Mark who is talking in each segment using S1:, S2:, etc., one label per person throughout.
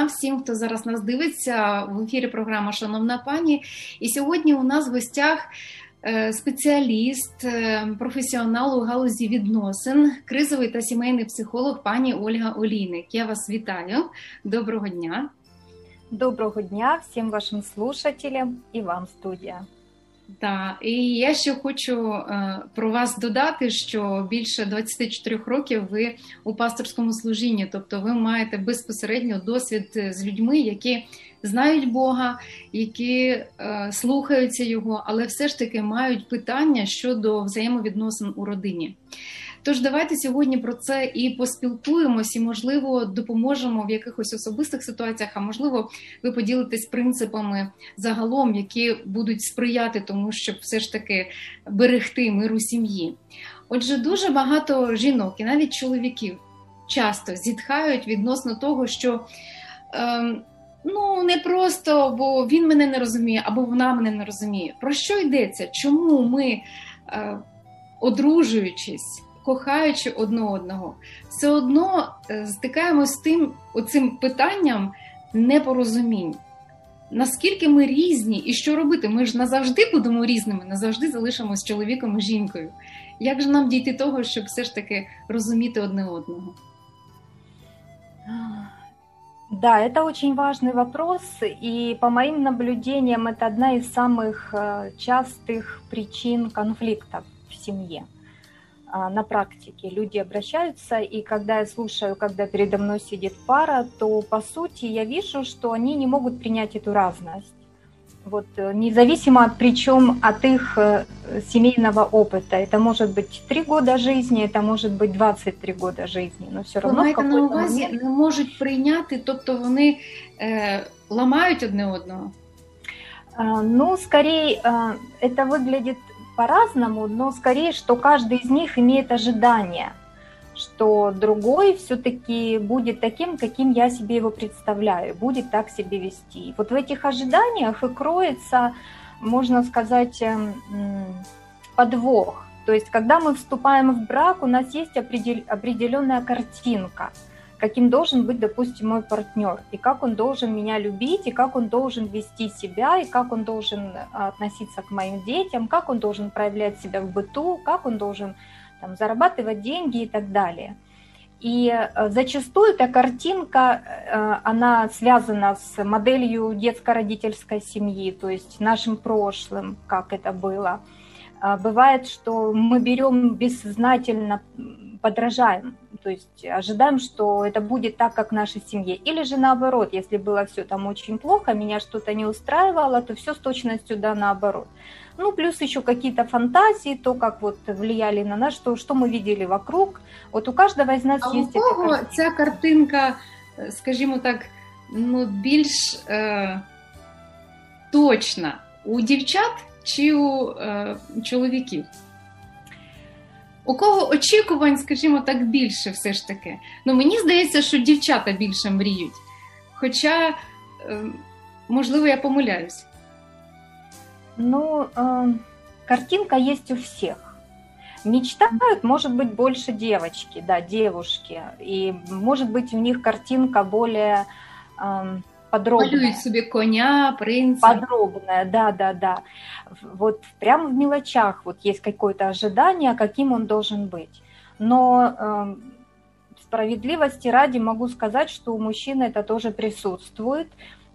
S1: Дня всім, хто зараз нас дивиться в ефірі. Програма Шановна пані. І сьогодні у нас в гостях е, спеціаліст, е, професіонал у галузі відносин, кризовий та сімейний психолог пані Ольга Олійник. Я вас вітаю. Доброго дня.
S2: Доброго дня всім вашим слушателям і вам студія.
S1: Так, і я ще хочу е, про вас додати, що більше 24 років ви у пасторському служінні, тобто ви маєте безпосередньо досвід з людьми, які знають Бога, які е, слухаються його, але все ж таки мають питання щодо взаємовідносин у родині. Тож давайте сьогодні про це і поспілкуємось, і можливо допоможемо в якихось особистих ситуаціях. А можливо, ви поділитесь принципами загалом, які будуть сприяти тому, щоб все ж таки берегти мир у сім'ї. Отже, дуже багато жінок і навіть чоловіків часто зітхають відносно того, що. Ем, Ну, не просто, бо він мене не розуміє, або вона мене не розуміє. Про що йдеться? Чому ми, е, одружуючись, кохаючи одне одного, все одно е, стикаємося з тим оцим питанням непорозумінь. Наскільки ми різні і що робити? Ми ж назавжди будемо різними, назавжди залишимось чоловіком і жінкою. Як же нам дійти того, щоб все ж таки розуміти одне одного?
S2: Да, это очень важный вопрос, и по моим наблюдениям это одна из самых э, частых причин конфликтов в семье. А, на практике люди обращаются, и когда я слушаю, когда передо мной сидит пара, то по сути я вижу, что они не могут принять эту разность. Вот э, независимо от причем от их э, семейного опыта. Это может быть 3 года жизни, это может быть 23 года жизни, но все равно.
S1: Ви на увазі момент... не можуть прийняти, тобто вони е, ламають одне одного?
S2: А, ну, скорее, а, это выглядит по-разному, но скорее, что каждый из них имеет ожидания, что другой все-таки будет таким, каким я себе его представляю, будет так себя вести. Вот в этих ожиданиях и кроется, можно сказать, эм, подвох. То есть, когда мы вступаем в брак, у нас есть определенная картинка – каким должен быть, допустим, мой партнер, и как он должен меня любить, и как он должен вести себя, и как он должен а, относиться к моим детям, как он должен проявлять себя в быту, как он должен там, зарабатывать деньги и так далее. И э, зачастую эта картинка, э, она связана с моделью детско-родительской семьи, то есть нашим прошлым, как это было. А, бывает, что мы берем бессознательно, подражаем то есть ожидаем, что это будет так, как в нашей семье. Или же наоборот, если было все там очень плохо, меня что-то не устраивало, то все с точностью да наоборот. Ну, плюс еще какие-то фантазии, то, как вот влияли на нас, что, что мы видели вокруг. Вот у каждого из нас
S1: а
S2: есть
S1: у кого эта картинка. ця картинка, скажімо так, ну, більш е, точна? У дівчат чи у е, чоловіків? У кого очікувань, скажімо так, більше все ж таки. Ну мені здається, що дівчата більше мріють. Хоча, можливо, я помиляюсь.
S2: Ну, э, картинка есть у всех. Мечтают, может быть, больше девочки, да, девушки. И, может быть, у них картинка более э, подробная.
S1: Малюют себе коня, принца.
S2: Подробная, да, да, да. Вот прямо в мелочах вот есть какое-то ожидание, каким он должен быть. Но э, справедливости ради могу сказать, что у мужчины это тоже присутствует,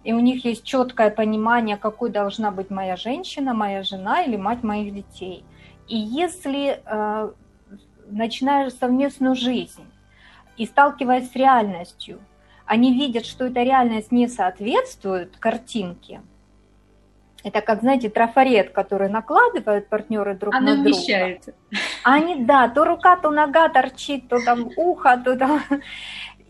S2: и у них есть четкое понимание, какой должна быть моя женщина, моя жена или мать моих детей. И если э, начинаешь совместную жизнь и сталкиваясь с реальностью, они видят, что эта реальность не соответствует картинке, это как, знаете, трафарет, который накладывают партнеры друг
S1: Она
S2: на
S1: друга. вмещается.
S2: Они, да, то рука, то нога торчит, то там ухо, то там...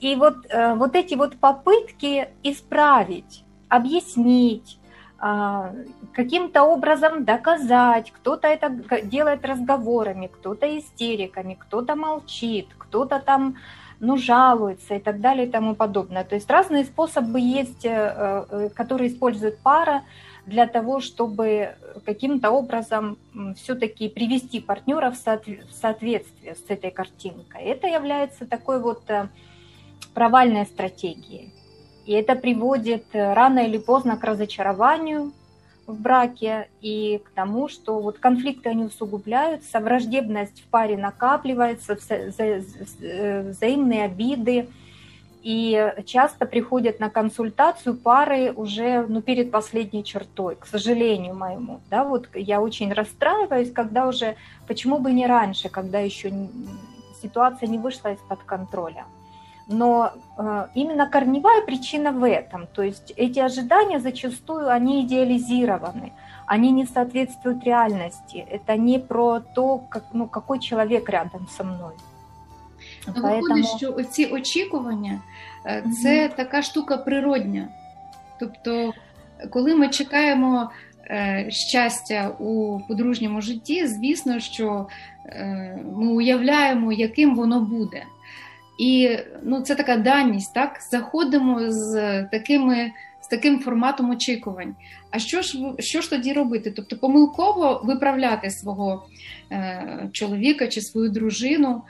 S2: И вот, э, вот эти вот попытки исправить, объяснить, а, каким-то образом доказать. Кто-то это делает разговорами, кто-то истериками, кто-то молчит, кто-то там ну, жалуется и так далее и тому подобное. То есть разные способы есть, э, э, которые использует пара для того, чтобы каким-то образом все-таки привести партнера в соответствие с этой картинкой. Это является такой вот э, провальной стратегией. И это приводит рано или поздно к разочарованию в браке и к тому, что вот конфликты они усугубляются, враждебность в паре накапливается, вза взаимные обиды, и часто приходят на консультацию пары уже ну, перед последней чертой, к сожалению моему. Да, вот я очень расстраиваюсь, когда уже, почему бы не раньше, когда еще ситуация не вышла из-под контроля. Но э, именно корневая причина в этом. То есть эти ожидания зачастую, они идеализированы, они не соответствуют реальности. Это не про то, как, ну, какой человек рядом со мной.
S1: Ну, Поэтому... Виходить, що ці очікування це угу. така штука природня. Тобто, коли ми чекаємо щастя у подружньому житті, звісно, що ми уявляємо, яким воно буде. І ну, це така даність, так? Заходимо з такими. З таким форматом очікувань. А що ж що ж тоді робити? Тобто помилково виправляти свого е, чоловіка чи свою дружину,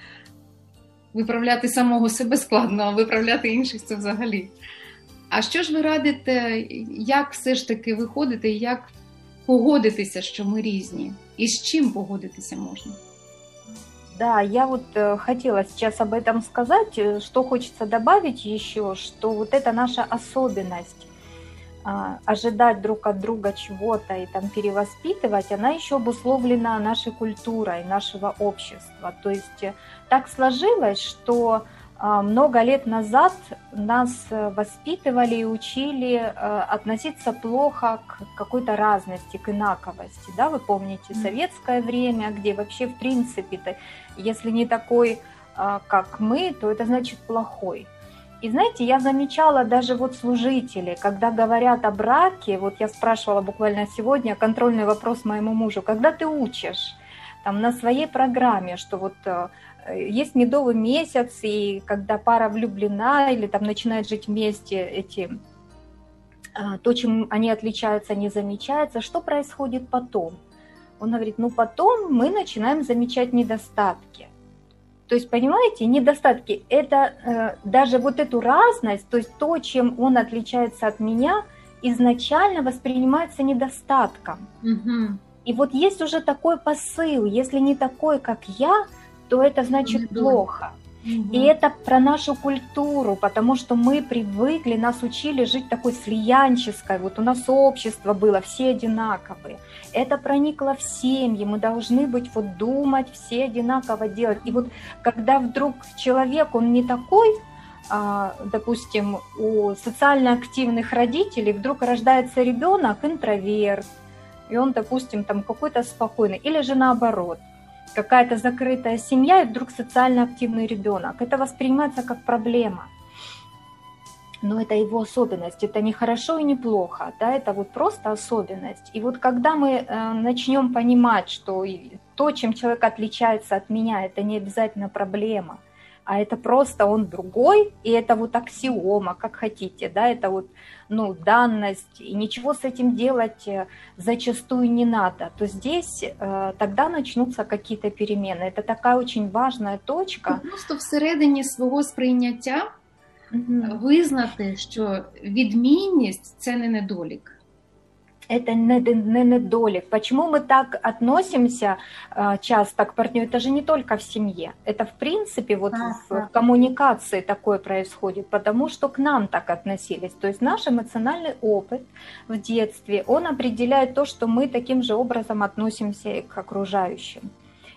S1: виправляти самого себе складно, а виправляти інших це взагалі. А що ж ви радите, як все ж таки виходити, як погодитися, що ми різні, і з чим погодитися можна?
S2: Да, я вот э, хотела сейчас об этом сказать. Э, что хочется добавить еще, что вот это наша особенность а, ожидать друг от друга чего-то и там перевоспитывать, она еще обусловлена нашей культурой, нашего общества. То есть э, так сложилось, что много лет назад нас э, воспитывали и учили э, относиться плохо к какой-то разности, к инаковости. Да? Вы помните советское время, где вообще в принципе-то, если не такой, а, как мы, то это значит плохой. И знаете, я замечала даже вот служители, когда говорят о браке, вот я спрашивала буквально сегодня контрольный вопрос моему мужу, когда ты учишь там на своей программе, что вот э, есть медовый месяц, и когда пара влюблена или там начинает жить вместе, эти а, то, чем они отличаются, не замечается. Что происходит потом? Он говорит, ну потом мы начинаем замечать недостатки. То есть, понимаете, недостатки – это э, даже вот эту разность, то есть то, чем он отличается от меня, изначально воспринимается недостатком. Угу. И вот есть уже такой посыл, если не такой, как я, то это значит плохо. И это про нашу культуру, потому что мы привыкли, нас учили жить такой слиянческой, вот у нас общество было, все одинаковые. Это проникло в семьи, мы должны быть, вот думать, все одинаково делать. И вот когда вдруг человек, он не такой, а, допустим, у социально активных родителей вдруг рождается ребенок интроверт, и он, допустим, там какой-то спокойный, или же наоборот – какая-то закрытая семья и вдруг социально активный ребенок. Это воспринимается как проблема. Но это его особенность, это не хорошо и не плохо, да, это вот просто особенность. И вот когда мы э, начнем понимать, что то, чем человек отличается от меня, это не обязательно проблема, а это просто он другой, и это вот аксиома, как хотите, да, это вот, ну, данность, и ничего с этим делать э, зачастую не надо, то здесь э, тогда начнутся какие-то перемены. Это такая очень важная точка.
S1: Просто всередині свого сприйняття угу. визнати, що відмінність – це не недолік.
S2: это не, не недолик. Почему мы так относимся э, часто к партнеру? Это же не только в семье. Это в принципе вот а, в, в коммуникации такое происходит, потому что к нам так относились. То есть наш эмоциональный опыт в детстве, он определяет то, что мы таким же образом относимся к окружающим.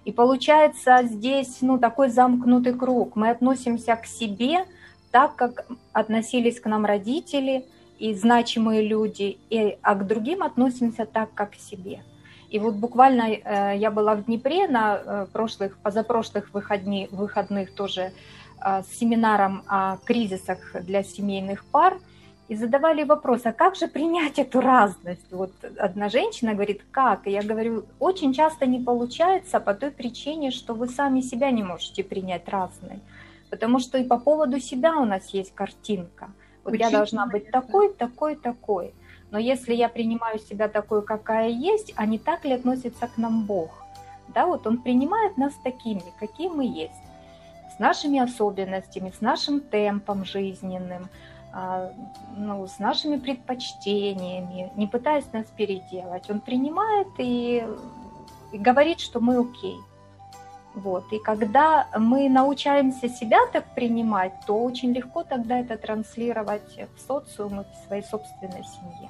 S2: И получается здесь ну, такой замкнутый круг. Мы относимся к себе так, как относились к нам родители – и значимые люди, и, а к другим относимся так, как к себе. И вот буквально э, я была в Днепре на э, прошлых, позапрошлых выходни, выходных тоже э, с семинаром о кризисах для семейных пар. и задавали вопрос, а как же принять эту разность? Вот одна женщина говорит, как? И я говорю, очень часто не получается по той причине, что вы сами себя не можете принять разной. Потому что и по поводу себя у нас есть картинка. Вот Почему? я должна быть такой, такой, такой. Но если я принимаю себя такой, какая есть, а не так ли относится к нам Бог? Да, вот Он принимает нас такими, какие мы есть, с нашими особенностями, с нашим темпом жизненным, а, ну, с нашими предпочтениями, не пытаясь нас переделать. Он принимает и, и говорит, что мы окей. Вот. И когда мы научаемся себя так принимать, то очень легко тогда это транслировать в социум и в своей собственной семье.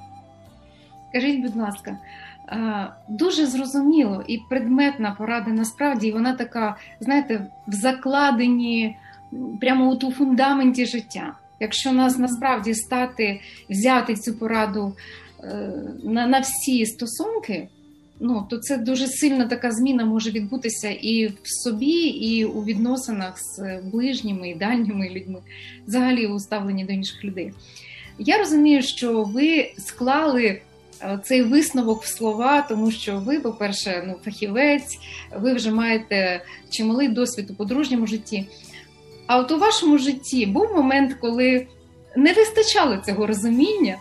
S1: Скажіть, будь ласка, дуже зрозуміло і предметна порада насправді, вона така, знаєте, в закладенні прямо у фундаменті життя. Якщо нас насправді стати взяти цю пораду е, на на всі стосунки, ну то це дуже сильна така зміна може відбутися і в собі, і у відносинах з ближніми і дальніми людьми, взагалі у ставленні до інших людей. Я розумію, що ви склали е, цей висновок в слова, тому що ви, по-перше, ну фахівець, ви вже маєте чималий досвід у подружньому житті. А от у вашому житті був момент, коли не вистачало цього розуміння,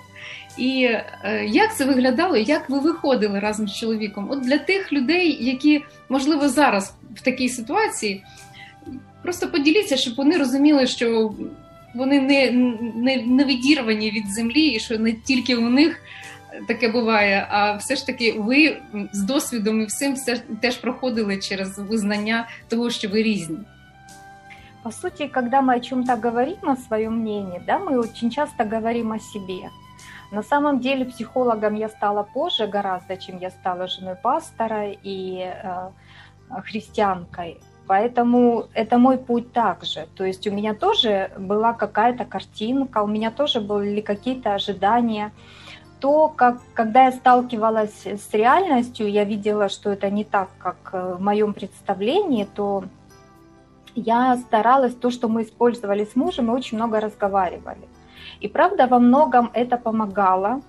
S1: і е, як це виглядало, як ви виходили разом з чоловіком? От для тих людей, які можливо зараз в такій ситуації, просто поділіться, щоб вони розуміли, що вони не, не, не відірвані від землі, і що не тільки у них. Таке буває, а все ж таки, ви з досвідом і всім все теж проходили через визнання того, що ви різні.
S2: По сути, когда мы о чем-то говорим, о своем мнении, да, мы очень часто говорим о себе. На самом деле психологом я стала позже гораздо, чем я стала женой пастора и э, христианкой. Поэтому это мой путь также. То есть у меня тоже была какая-то картинка, у меня тоже были какие-то ожидания. То, как, когда я сталкивалась с реальностью, я видела, что это не так, как в моем представлении, то я старалась, то, что мы использовали с мужем, мы очень много разговаривали. И правда, во многом это помогало,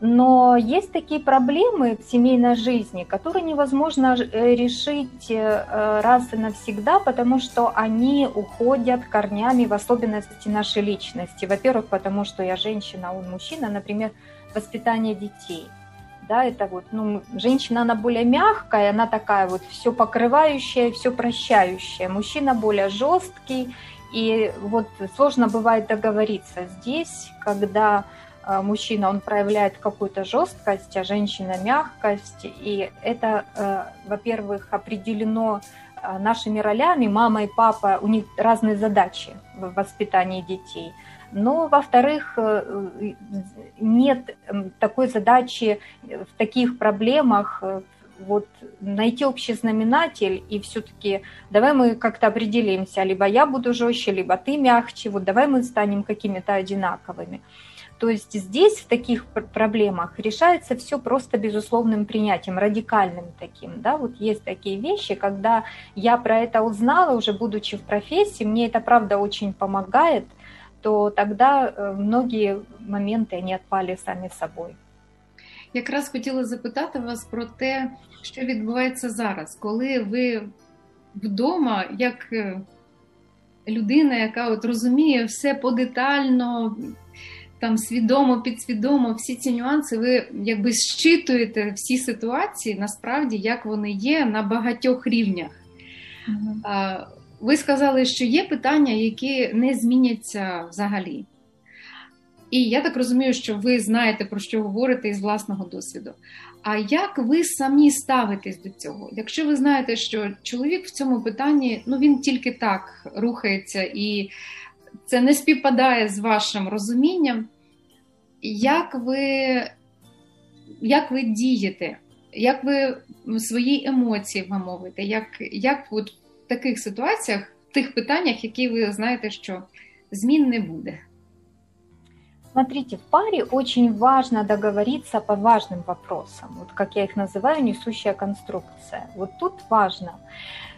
S2: но есть такие проблемы в семейной жизни, которые невозможно э, решить э, раз и навсегда, потому что они уходят корнями в особенности нашей личности. Во-первых, потому что я женщина, он мужчина, например, воспитание детей – да, это вот, ну, женщина, она более мягкая, она такая вот все покрывающая, все прощающая, мужчина более жесткий, и вот сложно бывает договориться здесь, когда э, мужчина, он проявляет какую-то жесткость, а женщина мягкость, и это, э, во-первых, определено э, нашими ролями, мама и папа, у них разные задачи в воспитании детей – но, во-вторых, э, нет такой задачи в таких проблемах э, вот найти общий знаменатель и все-таки давай мы как-то определимся, либо я буду жестче, либо ты мягче, вот давай мы станем какими-то одинаковыми. То есть здесь в таких проблемах решается все просто безусловным принятием, радикальным таким. Да? Вот есть такие вещи, когда я про это узнала, уже будучи в профессии, мне это правда очень помогает – то тогда э, многие моменти вони відпали самі собою.
S1: Якраз хотіла запитати вас про те, що відбувається зараз, коли ви вдома, як е, людина, яка от розуміє все подетально, там свідомо, підсвідомо, всі ці нюанси, ви якби щитуєте всі ситуації, насправді, як вони є на багатьох рівнях. Ви сказали, що є питання, які не зміняться взагалі. І я так розумію, що ви знаєте, про що говорите із власного досвіду. А як ви самі ставитесь до цього? Якщо ви знаєте, що чоловік в цьому питанні ну він тільки так рухається, і це не співпадає з вашим розумінням, як ви як ви дієте? Як ви свої емоції вимовите? Як як от таких ситуаціях, в тих питаннях, які ви знаєте, що змін не буде?
S2: Смотрите, в паре очень важно договориться по важным вопросам, вот как я их называю, несущая конструкция. Вот тут важно.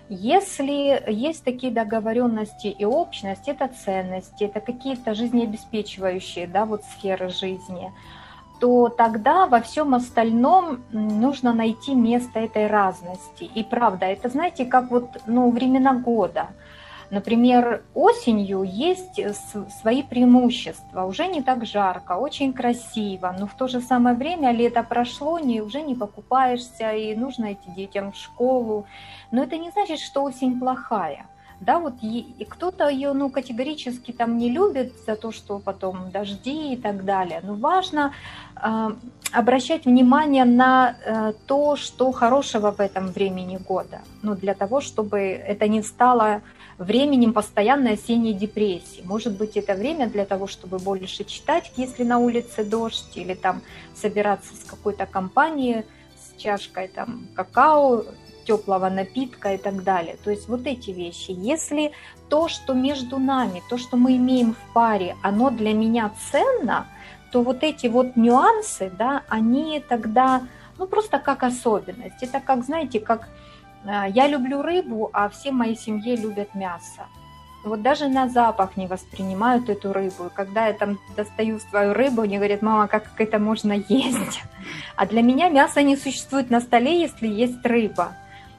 S2: Если есть такие договоренности и общность, это ценности, это какие-то жизнеобеспечивающие да, вот сферы жизни, то тогда во всем остальном нужно найти место этой разности. И правда, это знаете, как вот ну, времена года – Например, осенью есть свои преимущества. Уже не так жарко, очень красиво, но в то же самое время лето прошло, не, уже не покупаешься, и нужно идти детям в школу. Но это не значит, что осень плохая. Да, вот и, кто-то ее ну, категорически там не любит за то, что потом дожди и так далее. Но важно э, обращать внимание на э, то, что хорошего в этом времени года. Ну, для того, чтобы это не стало временем постоянной осенней депрессии. Может быть, это время для того, чтобы больше читать, если на улице дождь, или там собираться с какой-то компанией, с чашкой там какао, теплого напитка и так далее. То есть вот эти вещи. Если то, что между нами, то, что мы имеем в паре, оно для меня ценно, то вот эти вот нюансы, да, они тогда, ну просто как особенность. Это как, знаете, как я люблю рыбу, а все в моей семье любят мясо. Вот даже на запах не воспринимают эту рыбу. Когда я там достаю свою рыбу, они говорят, мама, как это можно есть? А для меня мясо не существует на столе, если есть рыба.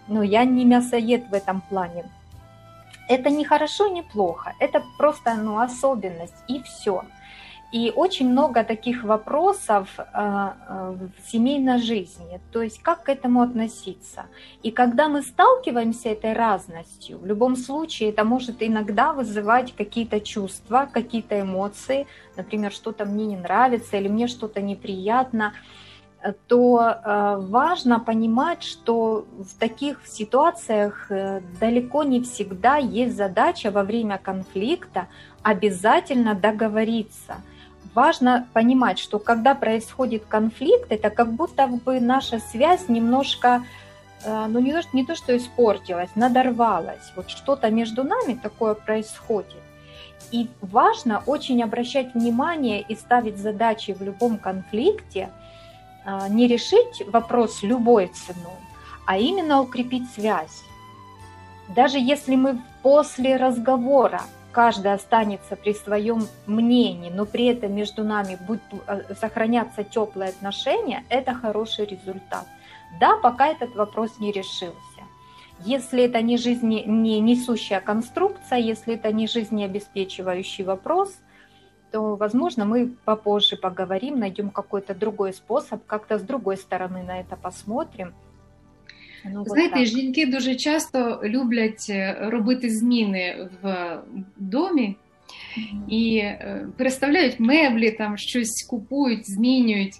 S2: Но я не мясоед в этом плане. Это не хорошо, не плохо. Это просто ну, особенность, и все. И очень много таких вопросов э, э, в семейной жизни, то есть как к этому относиться. И когда мы сталкиваемся этой разностью, в любом случае это может иногда вызывать какие-то чувства, какие-то эмоции, например, что-то мне не нравится или мне что-то неприятно, то э, важно понимать, что в таких ситуациях далеко не всегда есть задача во время конфликта обязательно договориться – важно понимать, что когда происходит конфликт, это как будто бы наша связь немножко, э, ну не то, не то что испортилась, надорвалась. Вот что-то между нами такое происходит. И важно очень обращать внимание и ставить задачи в любом конфликте, э, не решить вопрос любой ценой, а именно укрепить связь. Даже если мы после разговора каждый останется при своем мнении, но при этом между нами будет э, сохраняться теплые отношения, это хороший результат. Да, пока этот вопрос не решился. Если это не, жизни, не несущая конструкция, если это не жизнеобеспечивающий вопрос, то, возможно, мы попозже поговорим, найдем какой-то другой способ, как-то с другой стороны на это посмотрим –
S1: Ну, Знаєте, жінки дуже часто люблять е, робити зміни в домі і е, переставляють меблі, там щось купують, змінюють.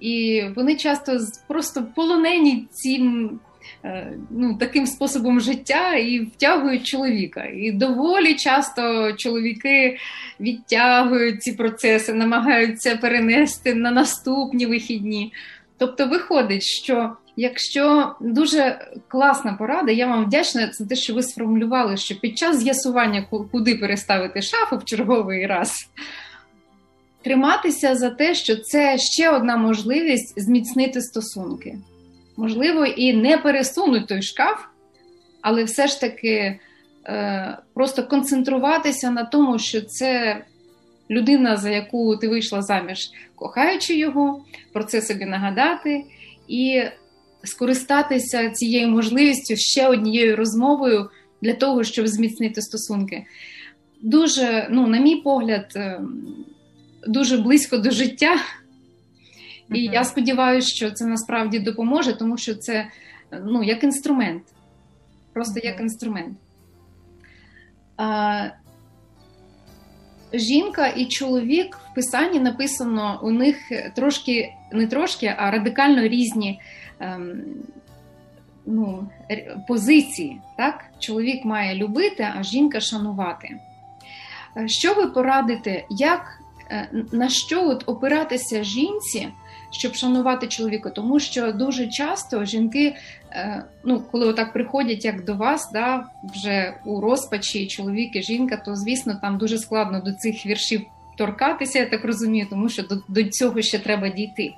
S1: І вони часто просто полонені цим е, ну, таким способом життя і втягують чоловіка. І доволі часто чоловіки відтягують ці процеси, намагаються перенести на наступні вихідні. Тобто виходить, що Якщо дуже класна порада, я вам вдячна за те, що ви сформулювали, що під час з'ясування, куди переставити шафу в черговий раз, триматися за те, що це ще одна можливість зміцнити стосунки. Можливо, і не пересунуть той шкаф, але все ж таки е, просто концентруватися на тому, що це людина, за яку ти вийшла заміж, кохаючи його, про це собі нагадати. І скористатися цією можливістю ще однією розмовою для того, щоб зміцнити стосунки. Дуже, ну, на мій погляд, е, дуже близько до життя. І uh-huh. я сподіваюся, що це насправді допоможе, тому що це ну, як інструмент. Просто uh-huh. як інструмент. А, Жінка і чоловік в писанні написано у них трошки, не трошки, а радикально різні ем, ну, позиції. Так? Чоловік має любити, а жінка шанувати. Е, що ви порадите, як, е, на що от опиратися жінці, щоб шанувати чоловіка? Тому що дуже часто жінки, е, ну, коли отак приходять як до вас, да, вже у розпачі чоловік і жінка, то звісно там дуже складно до цих віршів торкатися, я так розумію, тому що до, до цього ще треба дійти.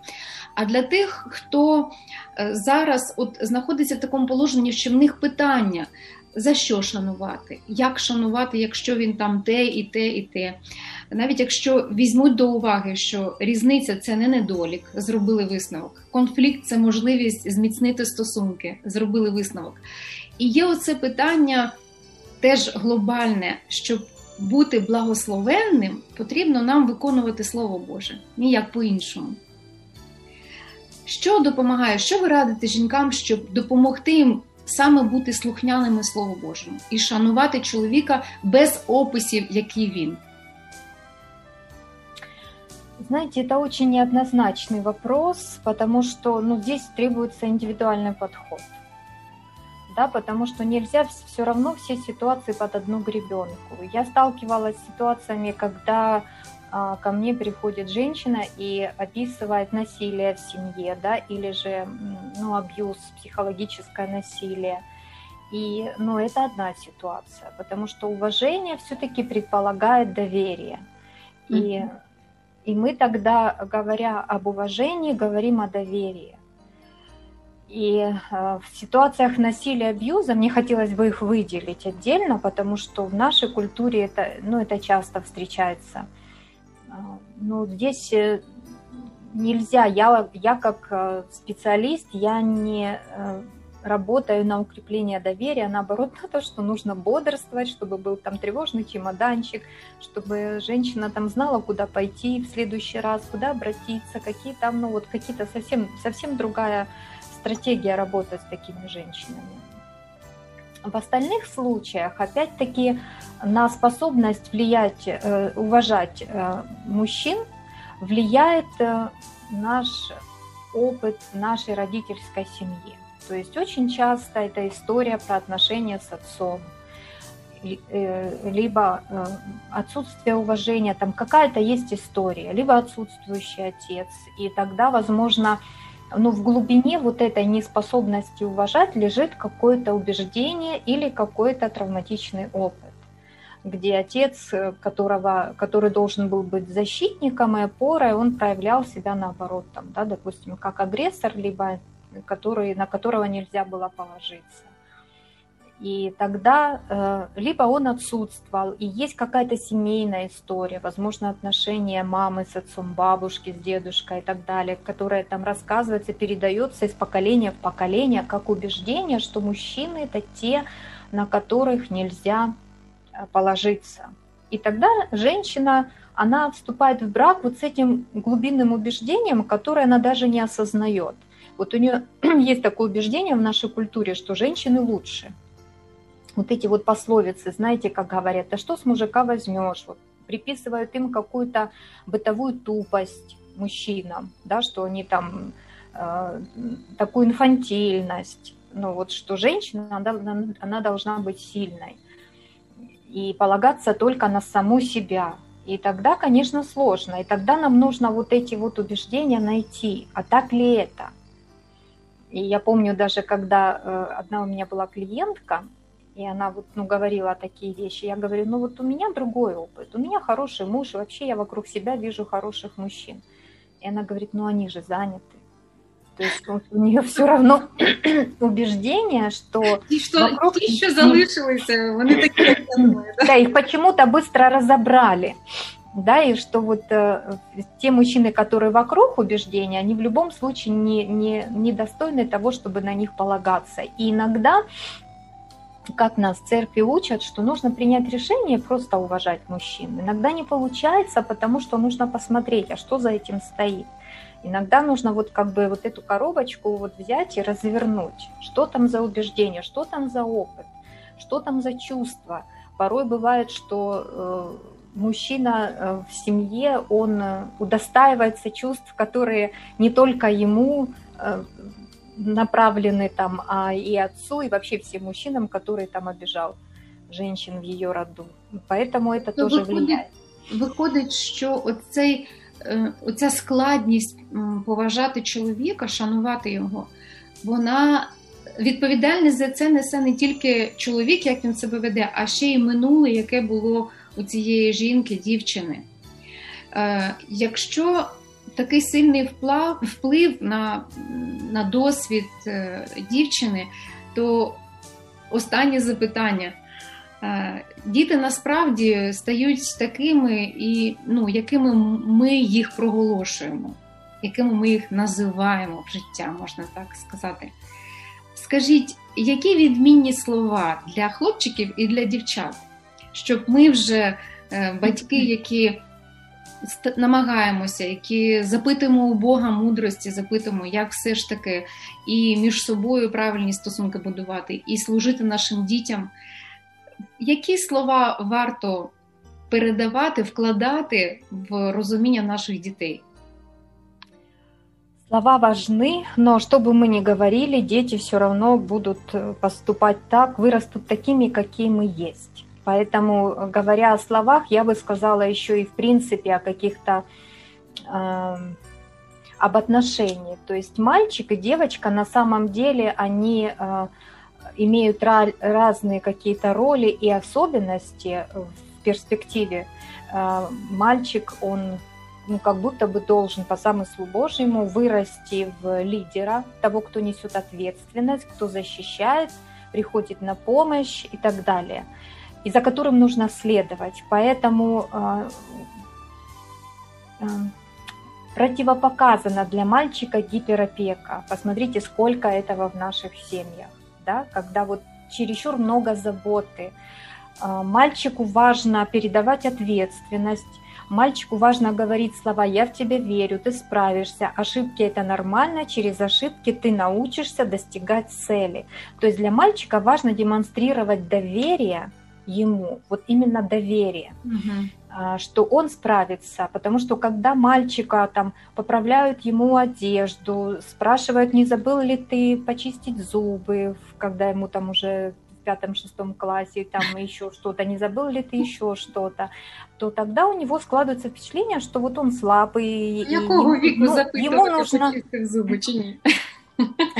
S1: А для тих, хто е, зараз от знаходиться в такому положенні, що в них питання, за що шанувати, як шанувати, якщо він там те і те, і те. Навіть якщо візьмуть до уваги, що різниця це не недолік, зробили висновок. Конфлікт це можливість зміцнити стосунки, зробили висновок. І є оце питання теж глобальне, щоб бути благословенним, потрібно нам виконувати Слово Боже, ніяк по-іншому. Що допомагає, що ви радите жінкам, щоб допомогти їм саме бути слухняними Слову Божому і шанувати чоловіка без описів, який він?
S2: Знаете, это очень неоднозначный вопрос, потому что ну, здесь требуется индивидуальный подход. Да, потому что нельзя все равно все ситуации под одну гребенку. Я сталкивалась с ситуациями, когда а, ко мне приходит женщина и описывает насилие в семье, да, или же ну, абьюз, психологическое насилие. И, ну, это одна ситуация, потому что уважение все-таки предполагает доверие. И, и мы тогда, говоря об уважении, говорим о доверии. И э, в ситуациях насилия, абьюза мне хотелось бы их выделить отдельно, потому что в нашей культуре это, ну, это часто встречается – а, ну, здесь э, нельзя, я, я как э, специалист, я не работаю на укрепление доверия, наоборот, на то, что нужно бодрствовать, чтобы был там тревожный чемоданчик, чтобы женщина там знала, куда пойти в следующий раз, куда обратиться, какие там, ну вот какие-то совсем, совсем другая стратегия работы с такими женщинами. В остальных случаях, опять-таки, на способность влиять, э, уважать э, мужчин влияет э, наш опыт нашей родительской семьи. То есть очень часто это история про отношения с отцом, либо отсутствие уважения, там какая-то есть история, либо отсутствующий отец. И тогда, возможно, но в глубине вот этой неспособности уважать лежит какое-то убеждение или какой-то травматичный опыт где отец, которого, который должен был быть защитником и опорой, он проявлял себя наоборот, там, да, допустим, как агрессор, либо который, на которого нельзя было положиться. И тогда э, либо он отсутствовал, и есть какая-то семейная история, возможно, отношения мамы с отцом, бабушки с дедушкой и так далее, которая там рассказывается, передается из поколения в поколение, как убеждение, что мужчины это те, на которых нельзя э, положиться. И тогда женщина, она вступает в брак вот с этим глубинным убеждением, которое она даже не осознает. Вот у нее есть такое убеждение в нашей культуре, что женщины лучше – вот эти вот пословицы, знаете, как говорят, да что с мужика возьмешь, вот, приписывают им какую-то бытовую тупость мужчинам, да, что они там э, такую инфантильность, ну вот что женщина, она, она должна быть сильной и полагаться только на саму себя. И тогда, конечно, сложно. И тогда нам нужно вот эти вот убеждения найти. А так ли это? И я помню даже, когда э, одна у меня была клиентка, и она вот, ну, говорила такие вещи. Я говорю, ну вот у меня другой опыт, у меня хороший муж, и вообще я вокруг себя вижу хороших мужчин. И она говорит, ну они же заняты. То есть у нее все равно убеждение, что...
S1: И что вокруг... еще залишилось, они такие,
S2: да, их почему-то быстро разобрали. Да, и что вот э, те мужчины, которые вокруг убеждения, они в любом случае не, не, не достойны того, чтобы на них полагаться. И иногда как нас в церкви учат, что нужно принять решение просто уважать мужчин. Иногда не получается, потому что нужно посмотреть, а что за этим стоит. Иногда нужно вот как бы вот эту коробочку вот взять и развернуть. Что там за убеждение, что там за опыт, что там за чувства. Порой бывает, что э, мужчина э, в семье, он э, удостаивается чувств, которые не только ему э, направлены там а и отцу, и вообще всем мужчинам, которые там обижал женщин в ее роду. Поэтому это ну, тоже виходить, влияет.
S1: Виходить, що оцей, оця складність поважати чоловіка, шанувати його, вона відповідальність за це несе не тільки чоловік, як він себе веде, а ще й минуле, яке було у цієї жінки, дівчини. Якщо такий сильний вплив на, на досвід е, дівчини, то останнє запитання. Е, діти насправді стають такими, і ну, якими ми їх проголошуємо, якими ми їх називаємо в життя, можна так сказати. Скажіть, які відмінні слова для хлопчиків і для дівчат, щоб ми вже е, батьки, які намагаємося, які запитуємо у Бога мудрості, запитуємо, як все ж таки і між собою правильні стосунки будувати, і служити нашим дітям. Які слова варто передавати, вкладати в розуміння наших дітей?
S2: Слова важны, но что бы мы ни говорили, дети все равно будут э, поступать так, вырастут такими, какие мы есть. Поэтому, говоря о словах, я бы сказала еще и в принципе о каких-то э, об отношении. То есть мальчик и девочка на самом деле они э, имеют ra- разные какие-то роли и особенности в перспективе. Э, мальчик, он ну, как будто бы должен по замыслу Божьему вырасти в лидера, того, кто несет ответственность, кто защищает, приходит на помощь и так далее и за которым нужно следовать. Поэтому э, э, противопоказано для мальчика гиперопека. Посмотрите, сколько этого в наших семьях, да, когда вот чересчур много заботы. Э, мальчику важно передавать ответственность, Мальчику важно говорить слова «я в тебя верю», «ты справишься», «ошибки – это нормально», «через ошибки ты научишься достигать цели». То есть для мальчика важно демонстрировать доверие – ему, вот именно доверие, угу. что он справится, потому что когда мальчика там поправляют ему одежду, спрашивают, не забыл ли ты почистить зубы, когда ему там уже в пятом-шестом классе, там еще что-то, не забыл ли ты еще что-то, то тогда у него складывается впечатление, что вот он слабый.
S1: Якого віку ну, ему нужно... зубы, чи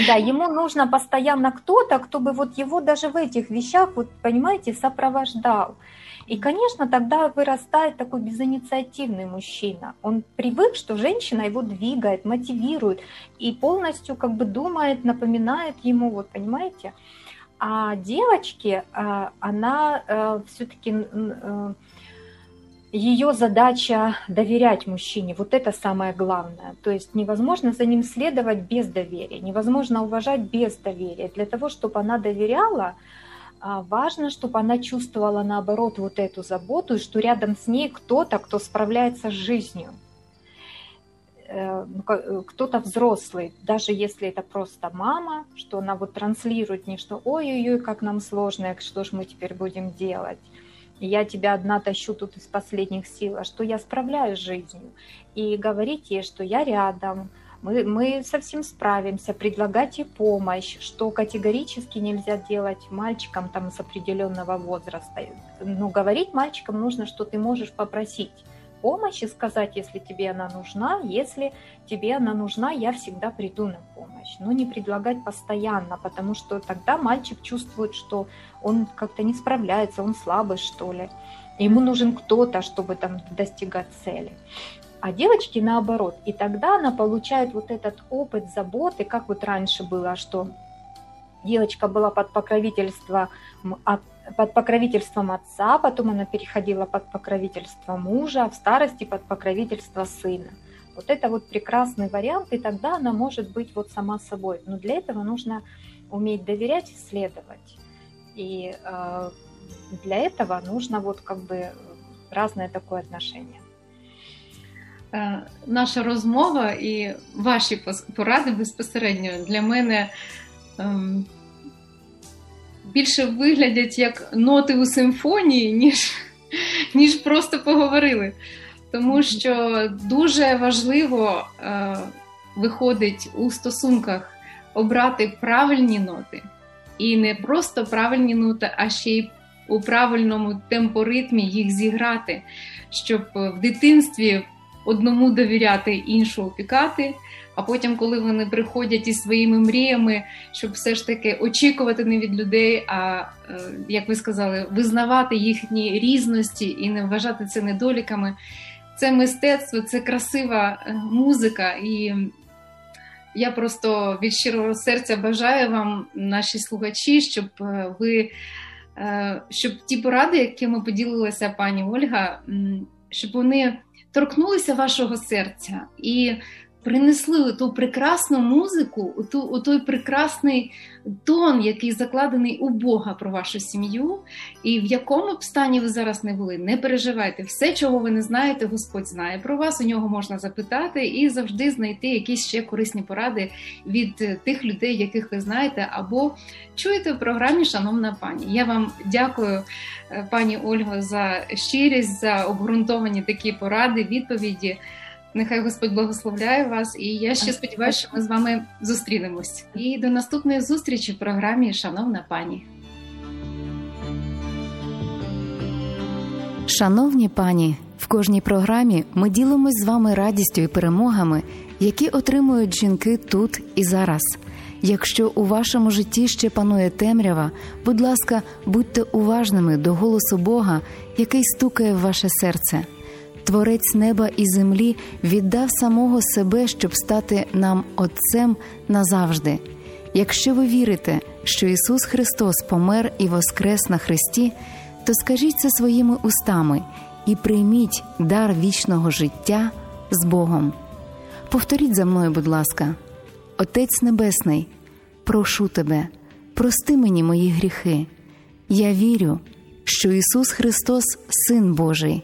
S2: Да, ему нужно постоянно кто-то, кто бы вот его даже в этих вещах, вот понимаете, сопровождал. И, конечно, тогда вырастает такой безинициативный мужчина. Он привык, что женщина его двигает, мотивирует и полностью как бы думает, напоминает ему, вот понимаете. А девочке, а, она э, все-таки ее задача доверять мужчине, вот это самое главное. То есть невозможно за ним следовать без доверия, невозможно уважать без доверия. Для того, чтобы она доверяла, а, важно, чтобы она чувствовала наоборот вот эту заботу, и что рядом с ней кто-то, кто справляется с жизнью. Э, ну, э, кто-то взрослый, даже если это просто мама, что она вот транслирует не что ой-ой-ой, как нам сложно, что же мы теперь будем делать, я тебя одна тащу тут из последних сил, а что я справляюсь с жизнью. И говорить ей, что я рядом, мы, мы совсем справимся, предлагать ей помощь, что категорически нельзя делать мальчикам там с определенного возраста. Но говорить мальчикам нужно, что ты можешь попросить помощи, сказать, если тебе она нужна, если тебе она нужна, я всегда приду на помощь. Но не предлагать постоянно, потому что тогда мальчик чувствует, что он как-то не справляется, он слабый, что ли. Ему нужен кто-то, чтобы там достигать цели. А девочки наоборот. И тогда она получает вот этот опыт заботы, как вот раньше было, что девочка была под покровительством под покровительством отца, потом она переходила под покровительство мужа, а в старости под покровительство сына. Вот это вот прекрасный вариант, и тогда она может быть вот сама собой. Но для этого нужно уметь доверять и следовать. И э, для этого нужно вот как бы разное такое отношение.
S1: Наша розмова і ваші поради безпосередньо для мене більше виглядять як ноти у симфонії, ніж, ніж просто поговорили. Тому що дуже важливо е, виходить у стосунках обрати правильні ноти. І не просто правильні ноти, а ще й у правильному темпоритмі їх зіграти, щоб в дитинстві одному довіряти, іншого опікати, а потім, коли вони приходять із своїми мріями, щоб все ж таки очікувати не від людей, а е, як ви сказали, визнавати їхні різності і не вважати це недоліками. Це мистецтво, це красива е, музика, і я просто від щирого серця бажаю вам, наші слухачі, щоб ви щоб ті поради, якими поділилася пані Ольга, щоб вони торкнулися вашого серця і принесли ту прекрасну музику, ту, у той прекрасний тон, який закладений у Бога про вашу сім'ю, і в якому б стані ви зараз не були, не переживайте. Все, чого ви не знаєте, Господь знає про вас. У нього можна запитати і завжди знайти якісь ще корисні поради від тих людей, яких ви знаєте, або чуєте в програмі Шановна пані. Я вам дякую, е, пані Ольго, за щирість, за обґрунтовані такі поради, відповіді. Нехай Господь благословляє вас, і я ще сподіваюся, що ми з вами зустрінемось. І до наступної зустрічі в програмі Шановна пані.
S3: Шановні пані, в кожній програмі ми ділимось з вами радістю і перемогами, які отримують жінки тут і зараз. Якщо у вашому житті ще панує темрява, будь ласка, будьте уважними до голосу Бога, який стукає в ваше серце. Творець неба і землі віддав самого себе, щоб стати нам Отцем назавжди. Якщо ви вірите, що Ісус Христос помер і воскрес на Христі, то скажіть це своїми устами і прийміть дар вічного життя з Богом. Повторіть за мною, будь ласка, Отець Небесний, прошу тебе, прости мені мої гріхи. Я вірю, що Ісус Христос, Син Божий.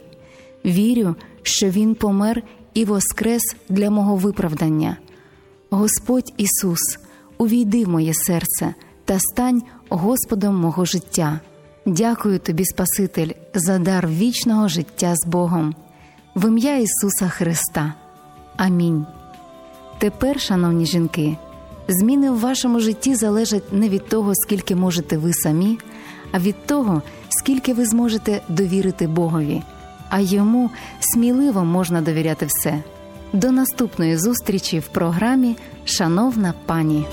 S3: Вірю, що Він помер і воскрес для мого виправдання. Господь Ісус, увійди в моє серце та стань Господом мого життя. Дякую тобі, Спаситель, за дар вічного життя з Богом, в ім'я Ісуса Христа. Амінь. Тепер, шановні жінки, зміни в вашому житті залежать не від того, скільки можете ви самі, а від того, скільки ви зможете довірити Богові а йому сміливо можна довіряти все. До наступної зустрічі в програмі Шановна пані.